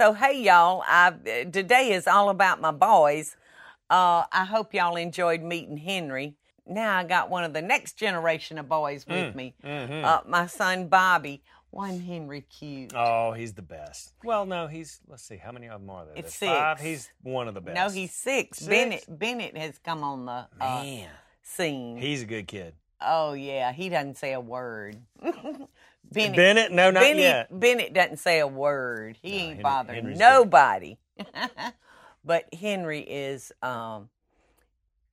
So hey y'all, I today is all about my boys. Uh, I hope y'all enjoyed meeting Henry. Now I got one of the next generation of boys with me. Uh, my son Bobby. One Henry cute. Oh, he's the best. Well, no, he's. Let's see, how many of them are there? It's There's Five. six. He's one of the best. No, he's six. Six? Bennett Bennett has come on the uh, scene. He's a good kid. oh yeah, he doesn't say a word. Bennett, Bennett? No, not Bennett, yet. Bennett doesn't say a word. He ain't Henry- bothering Henry's nobody. but Henry is um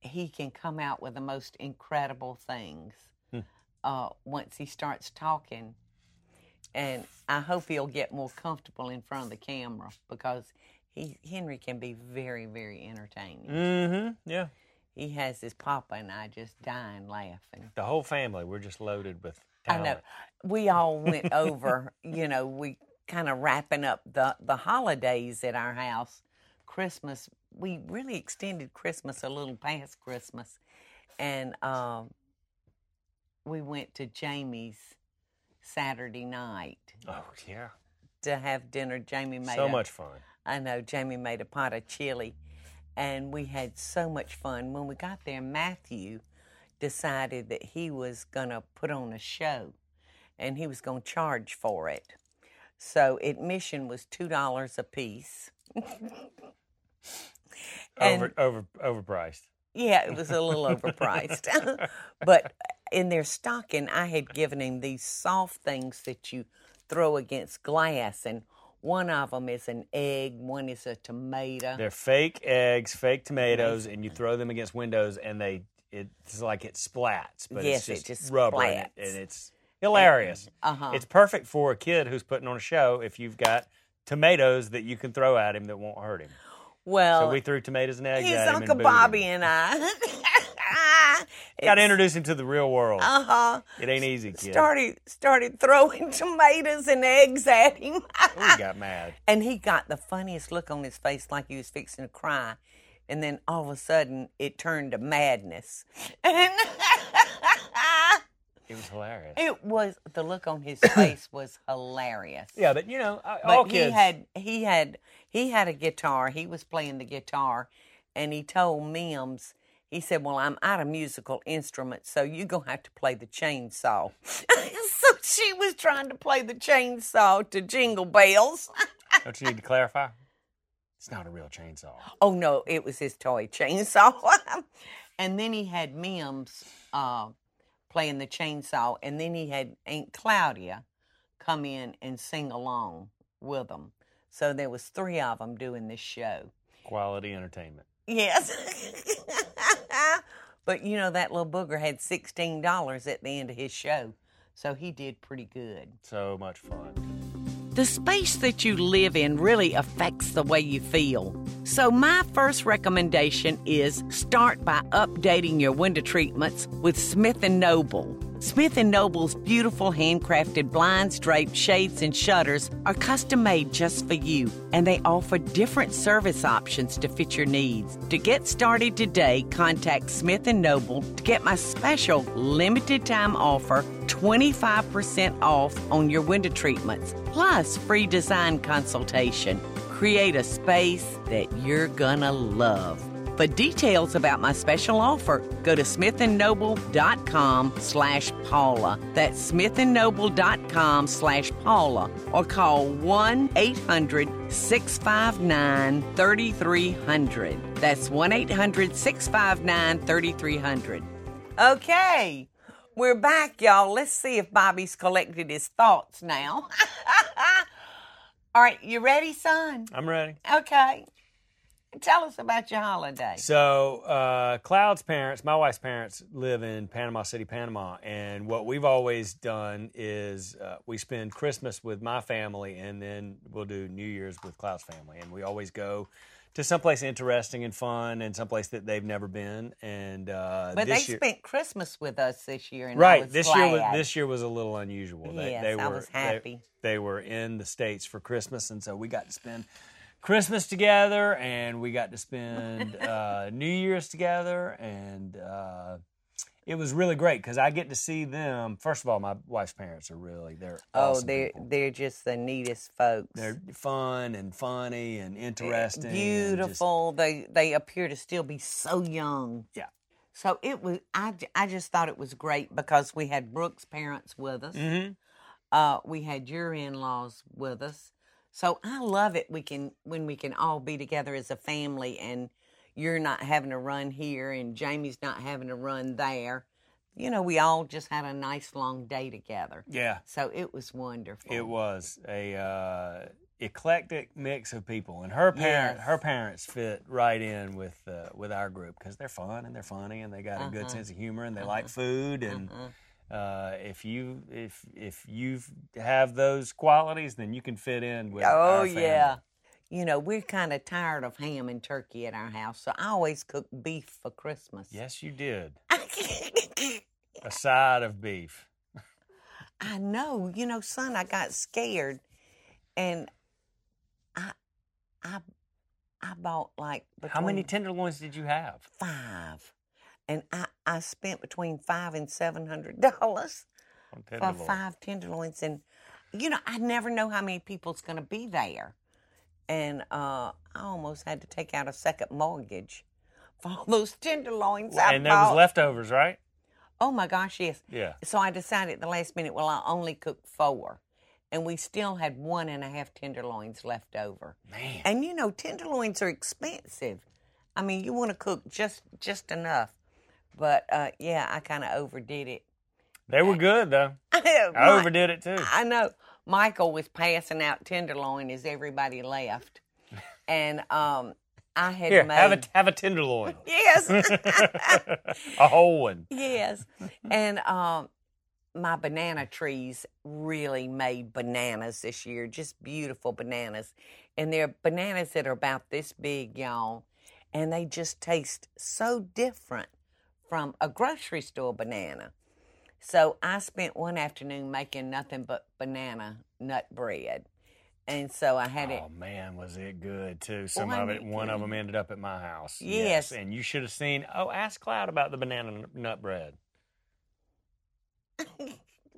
he can come out with the most incredible things Hmm. uh once he starts talking. And I hope he'll get more comfortable in front of the camera because he Henry can be very, very entertaining. Mm-hmm. Yeah. He has his papa and I just dying laughing. The whole family. We're just loaded with I know. We all went over, you know, we kind of wrapping up the, the holidays at our house. Christmas, we really extended Christmas a little past Christmas. And um, we went to Jamie's Saturday night Oh yeah. to have dinner. Jamie made So a- much fun. I know Jamie made a pot of chili, and we had so much fun. When we got there, Matthew decided that he was going to put on a show, and he was going to charge for it. So admission was two dollars a piece. And- Over over overpriced. Yeah, it was a little overpriced. but in their stocking, I had given him these soft things that you throw against glass, and one of them is an egg, one is a tomato. They're fake eggs, fake tomatoes, and you throw them against windows, and they it's like it splats, but Yes, it's just, just rubber, and, it- and it's hilarious. Uh-huh. It's perfect for a kid who's putting on a show if you've got tomatoes that you can throw at him that won't hurt him. well, So we threw tomatoes and eggs he's at him. His Uncle and Bobby him. and I. Got to introduce him to the real world. Uh huh. it ain't easy, kid. Started started throwing tomatoes and eggs at him. He got mad. And he got the funniest look on his face, like he was fixing to cry. And then all of a sudden, it turned to madness. And It was hilarious. it was the look on his face was hilarious. Yeah, but you know, I- But all he kids. had he had he had a guitar. He was playing the guitar, and he told Mims. He said, "Well, I'm out of musical instruments, so you're gonna have to play the chainsaw." so she was trying to play the chainsaw to Jingle Bells. Don't you need to clarify? It's not a real chainsaw. Oh no, it was his toy chainsaw. and then he had Mims uh, playing the chainsaw, and then he had Aunt Claudia come in and sing along with them. So there was three of them doing this show. Quality entertainment. Yes. but you know that little booger had sixteen dollars at the end of his show, so he did pretty good. So much fun. The space that you live in really affects the way you feel. So, my first recommendation is start by updating your window treatments with Smith & Noble. Smith & Noble's beautiful handcrafted blinds, drapes, shades, and shutters are custom made just for you, and they offer different service options to fit your needs. To get started today, contact Smith & Noble to get my special limited time offer 25% off on your window treatments, plus free design consultation. Create a space that you're gonna love. For details about my special offer, go to smithandnoble.com slash Paula. That's smithandnoble.com slash Paula or call 1-800-659-3300. That's 1-800-659-3300. Okay, we're back, y'all. Let's see if Bobby's collected his thoughts now. All right, you ready, son? I'm ready. Okay. Tell us about your holiday. So, uh, Cloud's parents, my wife's parents, live in Panama City, Panama. And what we've always done is uh, we spend Christmas with my family and then we'll do New Year's with Cloud's family. And we always go to someplace interesting and fun and someplace that they've never been. And uh, But they year, spent Christmas with us this year, and I right was this year was this year was a little unusual. They, Yes, they I were, was they- happy. They, were in the states for Christmas, and so we got to spend Christmas together, and we got to spend uh, New Year's together, and uh, it was really great because I get to see them. First of all, my wife's parents are really they're Oh, awesome they're people. they're just the neatest folks. They're fun and funny and interesting. and just- beautiful. They they appear to still be so young. Yeah. So it was I, I just thought it was great because we had Brooke's parents with us. Mhm. Uh, we had your in laws with us. So I love it. We can when we can all be together as a family, and you're not having to run here, and Jamie's not having to run there. You know, we all just had a nice long day together. Yeah, So it was wonderful. it was a uh, eclectic mix of people, and her parent Yes. her parents fit right in with uh, with our group because they're fun and they're funny and they got a good Uh-huh. sense of humor and they like food and. Uh-huh. Uh, if you if if you have those qualities, then you can fit in with. Oh yeah. You know, we're kind of tired of ham and turkey at our house, so I always cook beef for Christmas. Yes, you did. A side of beef. I know. You know, son, I got scared, and I, I, I bought like How many tenderloins did you have? five, and I I spent between five and seven hundred dollars for five tenderloins, and you know, I never know how many people's going to be there, and uh, I almost had to take out a second mortgage for all those tenderloins I and there was leftovers, right? Oh my gosh, yes. Yeah. So I decided at the last minute, well, I'll only cook four. And we still had one and a half tenderloins left over. Man. And you know, tenderloins are expensive. I mean, you want to cook just just enough. But uh, yeah, I kind of overdid it. They were good though. I My- overdid it too. I know. Michael was passing out tenderloin as everybody left, and um, I had Here, made have a have a tenderloin. yes. a whole one. yes. And um, my banana trees really made bananas this year, just beautiful bananas. And they're bananas that are about this big, y'all. And they just taste so different from a grocery store banana. So I spent one afternoon making nothing but banana nut bread. And so I had it. Oh man, was it good too? Some of it, one of them ended up at my house. Yes. and you should have seen. Oh, ask Cloud about the banana nut bread.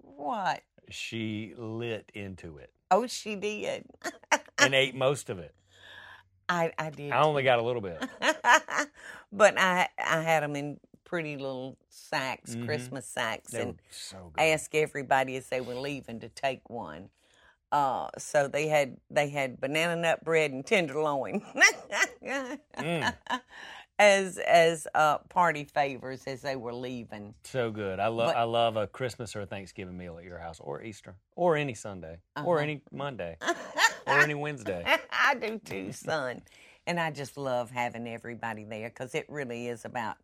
What? She lit into it Oh, she did. and ate most of it. I, I did. I only got a little bit. but I I had them in pretty little sacks, Mhm. Christmas sacks, They and so asked everybody as they were leaving to take one. Uh, so they had they had banana nut bread and tenderloin Mm. as as uh, party favors as they were leaving. So good. I love I love a Christmas or a Thanksgiving meal at your house or Easter or any Sunday or Uh-huh. any Monday or any Wednesday. I do too, son. And I just love having everybody there because it really is about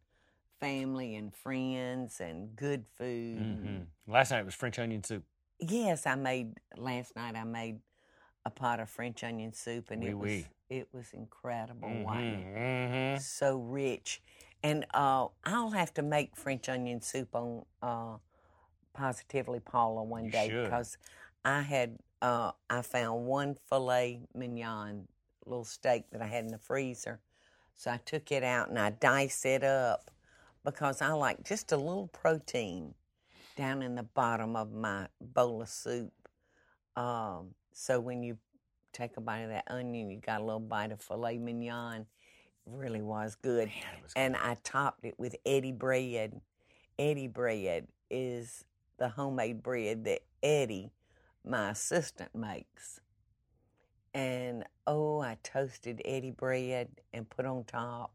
family and friends and good food. hmm Last night was French onion soup. Yes, I made last night. I made a pot of French onion soup, and Oui, it was oui. it was incredible. it? Mm-hmm. So rich, and uh, I'll have to make French onion soup on uh, positively Paula one You day because I had uh, I found one filet mignon little steak that I had in the freezer, so I took it out and I diced it up because I like just a little protein down in the bottom of my bowl of soup. Um, so when you take a bite of that onion, you got a little bite of filet mignon. It really was good. Man, was And I topped it with Eddie bread. Eddie bread is the homemade bread that Eddie, my assistant, makes. And oh, I toasted Eddie bread and put on top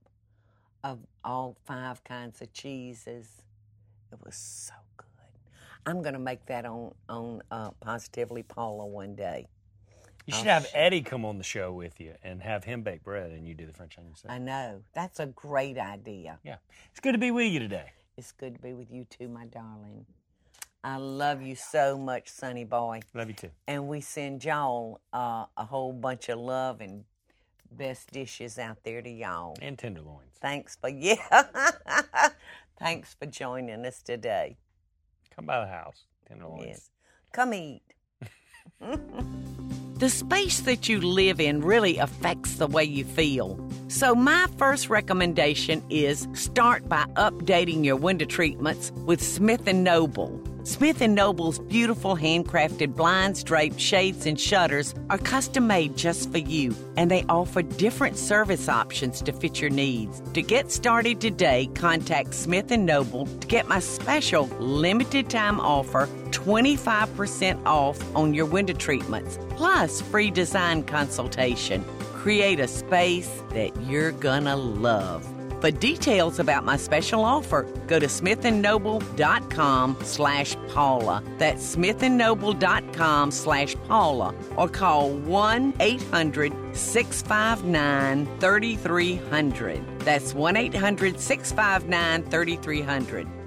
of all five kinds of cheeses. It was so good. I'm gonna make that on on uh, Positively Paula one day. You I'll should have sh- Eddie come on the show with you and have him bake bread and you do the French onion soup. I know that's a great idea. Yeah. It's good to be with you today. It's good to be with you too, my darling. I love you so much, Sonny boy. Love you too. And we send y'all uh, a whole bunch of love and best dishes out there to y'all. And tenderloins. Thanks for yeah. Thanks for joining us today. Come by the house. Tenderloins. Yes. Come eat. The space that you live in really affects the way you feel. So, my first recommendation is start by updating your window treatments with Smith & Noble. Smith & Noble's beautiful handcrafted blinds, drapes, shades, and shutters are custom made just for you, and they offer different service options to fit your needs. To get started today, contact Smith & Noble to get my special limited time offer 25% off on your window treatments, plus free design consultation. Create a space that you're gonna love. For details about my special offer, go to smithandnoble.com slash Paula. That's smithandnoble.com slash Paula or call 1-800-659-3300. That's 1-800-659-3300.